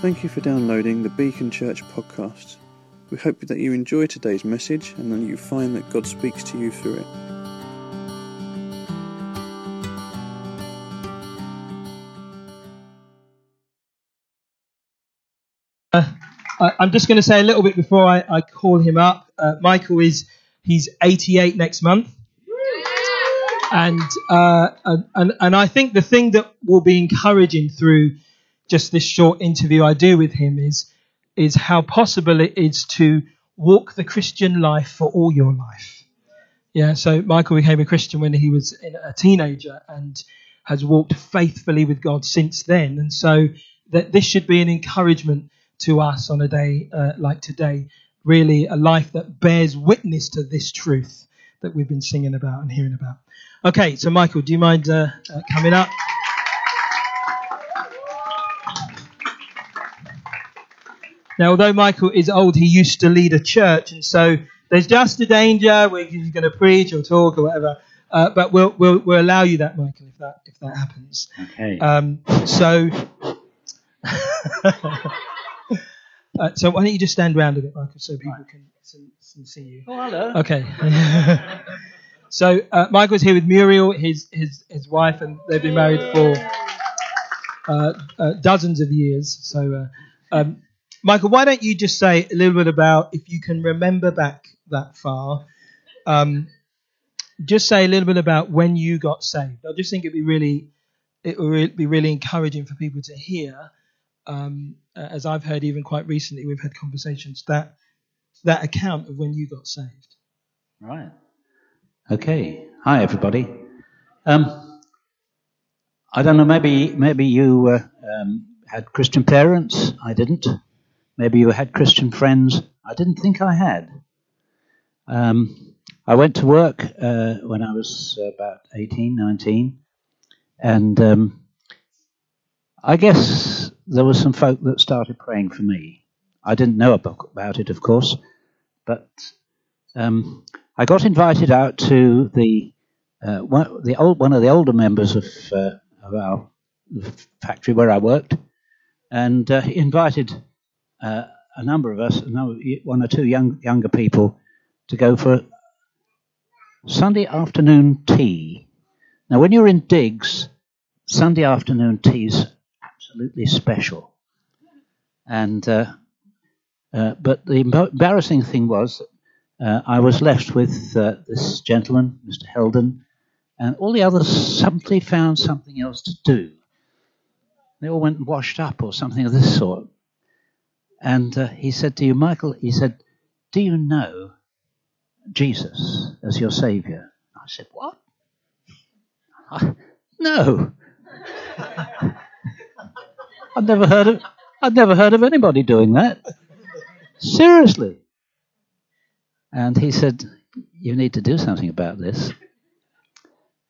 Thank you for downloading the Beacon Church podcast. We hope that you enjoy today's message and that you find that God speaks to you through it. I, I'm just going to say a little bit before I, I call him up. Uh, Michael is he's 88 next month, and, uh, and and I think the thing that will be encouraging through just this short interview I do with him is is how possible it is to walk the Christian life for all your life. Yeah, so Michael became a Christian when he was a teenager and has walked faithfully with God since then, and so that this should be an encouragement to us on a day uh, like today. Really, a life that bears witness to this truth that we've been singing about and hearing about. Okay, so Michael, do you mind uh, uh, coming up? Now, although Michael is old, he used to lead a church, and so there's just a danger where he's going to preach or talk or whatever. Uh, but we'll, we'll we'll allow you that, Michael, if that if that happens. Okay. Um, so. Uh, so why don't you just stand around a bit, Michael, so people can, can, can see you. Oh, hello. Okay. so uh, Michael's here with Muriel, his his his wife, and they've been married for uh, uh, dozens of years. So, uh, um, Michael, why don't you just say a little bit about if you can remember back that far? Um, just say a little bit about when you got saved. I just think it'd be really it would be really encouraging for people to hear. Um, as I've heard even quite recently, we've had conversations that that account of when you got saved. Right. Okay. Hi, everybody. Um, I don't know. Maybe maybe you uh, um, had Christian parents. I didn't. Maybe you had Christian friends. I didn't think I had. Um, I went to work uh, when I was about 18, 19, and um, I guess there were some folk that started praying for me. I didn't know about it, of course, but um, I got invited out to the uh, one, the old one of the older members of, uh, of our factory where I worked, and uh, he invited uh, a number of us, one or two young younger people, to go for Sunday afternoon tea. Now, when you're in digs, Sunday afternoon teas absolutely special. And uh, uh, but the embarrassing thing was, uh, I was left with uh, this gentleman, Mr. Heldon, and all the others simply found something else to do. They all went and washed up or something of this sort. And uh, he said to you, Michael, he said, Do you know Jesus as your Savior? I said, What? I, no. I'd never heard of I'd never heard of anybody doing that. Seriously. And he said, You need to do something about this.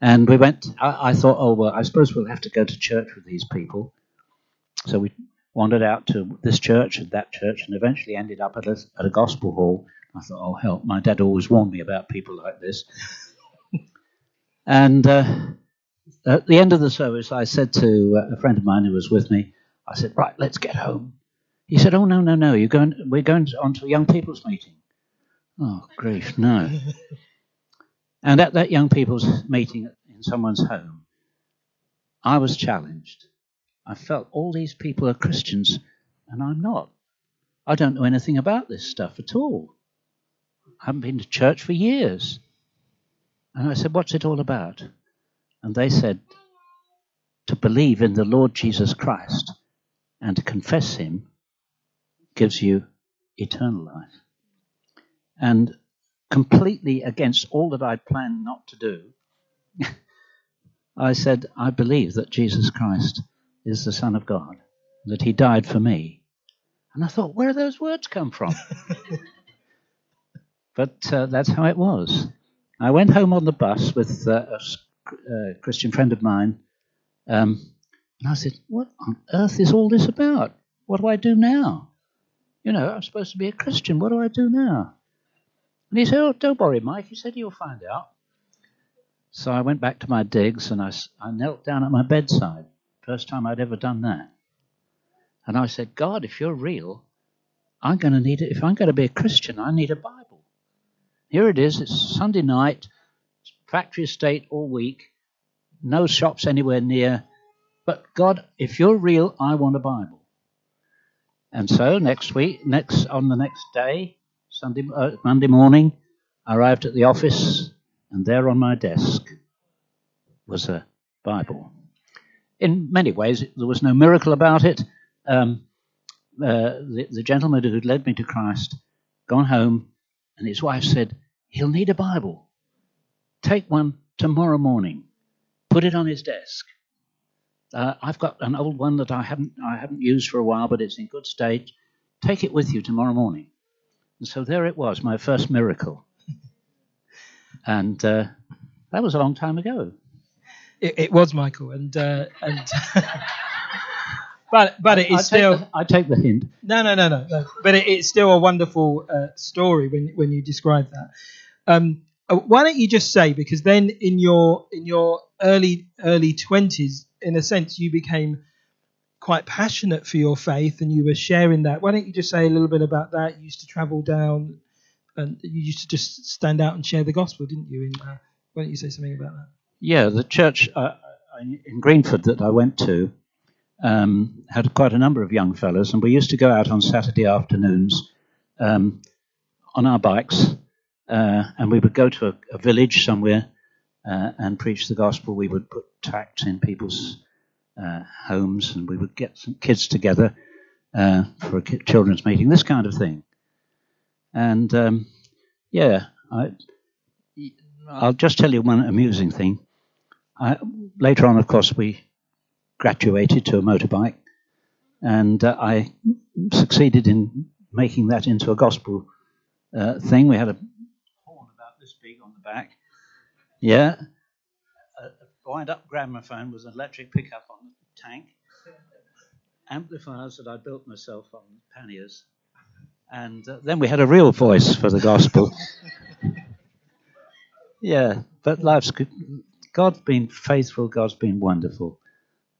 And we went, I, I, thought, oh, well, I suppose we'll have to go to church with these people. So we wandered out to this church and that church and eventually ended up at a, at a gospel hall. I thought, oh, help, my dad always warned me about people like this. and uh, at the end of the service, I said to a friend of mine who was with me, I said, right, let's get home. He said, oh, no, no, no, you're going, we're going on to a young people's meeting. Oh, grief, no. and at that young people's meeting in someone's home, I was challenged. I felt all these people are Christians, and I'm not. I don't know anything about this stuff at all. I haven't been to church for years. And I said, What's it all about? And they said, To believe in the Lord Jesus Christ and to confess Him gives you eternal life. And completely against all that I planned not to do, I said, I believe that Jesus Christ is the Son of God, that He died for me. And I thought, where do those words come from? but uh, that's how it was. I went home on the bus with uh, a, a, Christian friend of mine. Um, and I said, What on earth is all this about? What do I do now? You know, I'm supposed to be a Christian. What do I do now? And he said, Oh, don't worry, Mike. He said, You'll find out. So I went back to my digs and I, I knelt down at my bedside. First time I'd ever done that. And I said, God, if you're real, I'm going to need it. If I'm going to be a Christian, I need a Bible. Here it is. It's Sunday night, factory estate all week, no shops anywhere near. But God, if you're real, I want a Bible. And so next week, next on the next day, Sunday, uh, Monday morning, I arrived at the office, and there on my desk was a Bible. In many ways, there was no miracle about it. Um, uh, the, the gentleman who had led me to Christ gone home, and his wife said, He'll need a Bible. Take one tomorrow morning. Put it on his desk. Uh, I've got an old one that I haven't I haven't used for a while, but it's in good state. Take it with you tomorrow morning. And so there it was, my first miracle. And uh, that was a long time ago. It, it was Michael, and uh, and but but it is I still the, I take the hint. no no no no no. But it, it's still a wonderful uh, story when when you describe that. Um, uh, why don't you just say because then in your in your early early twenties, in a sense, you became quite passionate for your faith and you were sharing that. Why don't you just say a little bit about that? You used to travel down and you used to just stand out and share the gospel, didn't you? In, uh, why don't you say something about that? Yeah, the church uh, in Greenford that I went to um, had quite a number of young fellows, and we used to go out on Saturday afternoons um, on our bikes, uh, and we would go to a, a village somewhere uh, and preach the gospel. We would put tracts in people's uh, homes, and we would get some kids together uh, for a children's meeting, this kind of thing. And um, yeah, I, I'll just tell you one amusing thing. I, later on, of course, we graduated to a motorbike, and uh, I succeeded in making that into a gospel uh, thing. We had a horn about this big on the back. Yeah. A wind up gramophone with an electric pickup on the tank. Amplifiers that I built myself on panniers. And uh, then we had a real voice for the gospel. yeah, but life's good. God's been faithful. God's been wonderful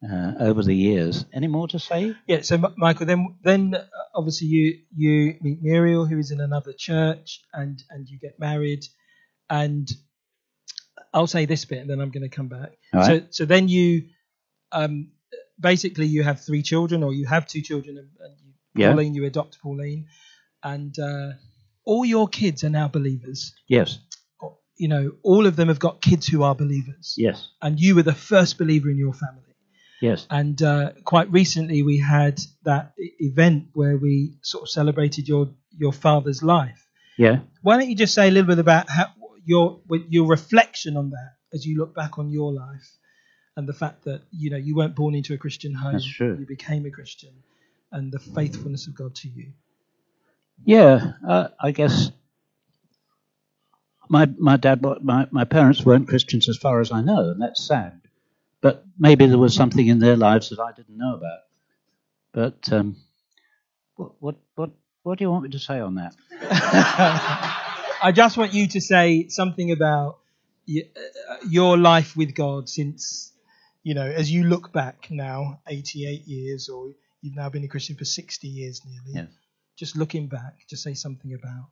uh, over the years. Any more to say? Yeah. So, M- Michael, then then uh, obviously you you meet Muriel, who is in another church, and and you get married, and I'll say this bit, and then I'm going to come back. All So so then you, um, basically you have three children, or you have two children, and, and you, Yeah. Pauline, you adopt Pauline, and uh, all your kids are now believers. Yes. You know, all of them have got kids who are believers, Yes. and you were the first believer in your family. Yes. And uh, quite recently, we had that event where we sort of celebrated your your father's life. Yeah. Why don't you just say a little bit about how, your your reflection on that as you look back on your life and the fact that you know you weren't born into a Christian home, That's true. you became a Christian, and the faithfulness of God to you. Yeah, uh, I guess my my dad, my my parents weren't Christians as far as I know, and that's sad. But maybe there was something in their lives that I didn't know about. But um, what what what what do you want me to say on that? I just want you to say something about uh, your life with God since, you know, as you look back now, 88 years, or you've now been a Christian for 60 years nearly. Yes. Just looking back, just say something about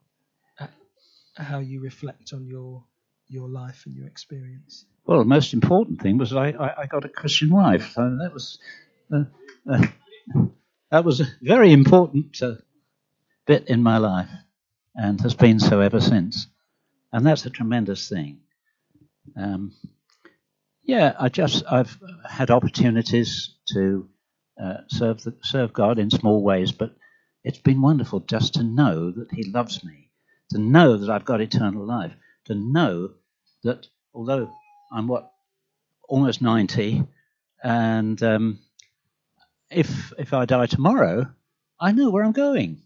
how you reflect on your your life and your experience. Well, the most important thing was I, I, I got a Christian wife. So that was uh, uh, that was a very important uh, bit in my life, and has been so ever since. And that's a tremendous thing. Um, yeah, I just I've had opportunities to uh, serve the, serve God in small ways, but it's been wonderful just to know that He loves me, to know that I've got eternal life, to know that although I'm what almost ninety, and um, if if I die tomorrow, I know where I'm going.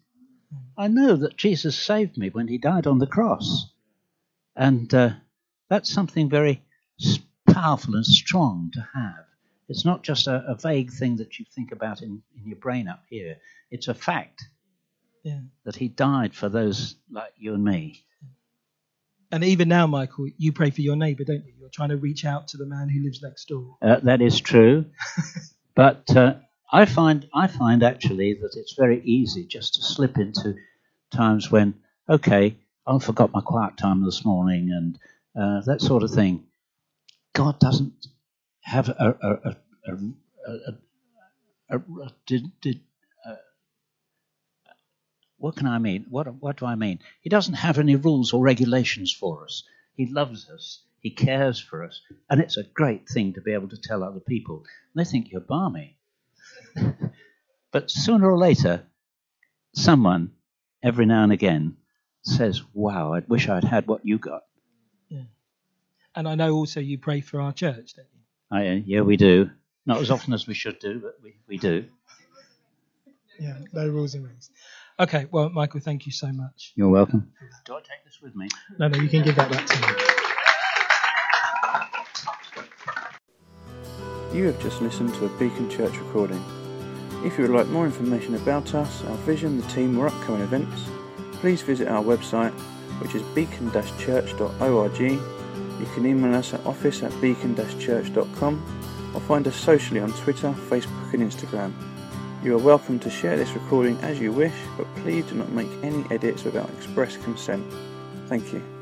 I know that Jesus saved me when He died on the cross, and uh, that's something very powerful and strong to have. It's not just a, a vague thing that you think about in, in your brain up here. It's a fact Yeah. that He died for those like you and me. And even now, Michael, you pray for your neighbour, don't you? You're trying to reach out to the man who lives next door. Uh, that is true. but uh, I find I find actually that it's very easy just to slip into times when okay, I forgot my quiet time this morning and uh, that sort of thing. God doesn't have a, a, a, a, a did, did, uh, what can I mean? What, what do I mean? He doesn't have any rules or regulations for us. He loves us. He cares for us. And it's a great thing to be able to tell other people. And they think you're balmy. but sooner or later, someone, every now and again, says, Wow, I wish I'd had what you got. Yeah. And I know also you pray for our church, don't you? I, uh, yeah, we do. Not as often as we should do, but we, we do. Yeah, no rules and regs. Okay, well, Michael, thank you so much. You're welcome. Do I take this with me? No, no, you can give that back to me. You have just listened to a Beacon Church recording. If you would like more information about us, our vision, the team, or upcoming events, please visit our website, which is beacon-church.org. You can email us at office at beacon-church.com or find us socially on Twitter, Facebook, and Instagram. You are welcome to share this recording as you wish, but please do not make any edits without express consent. Thank you.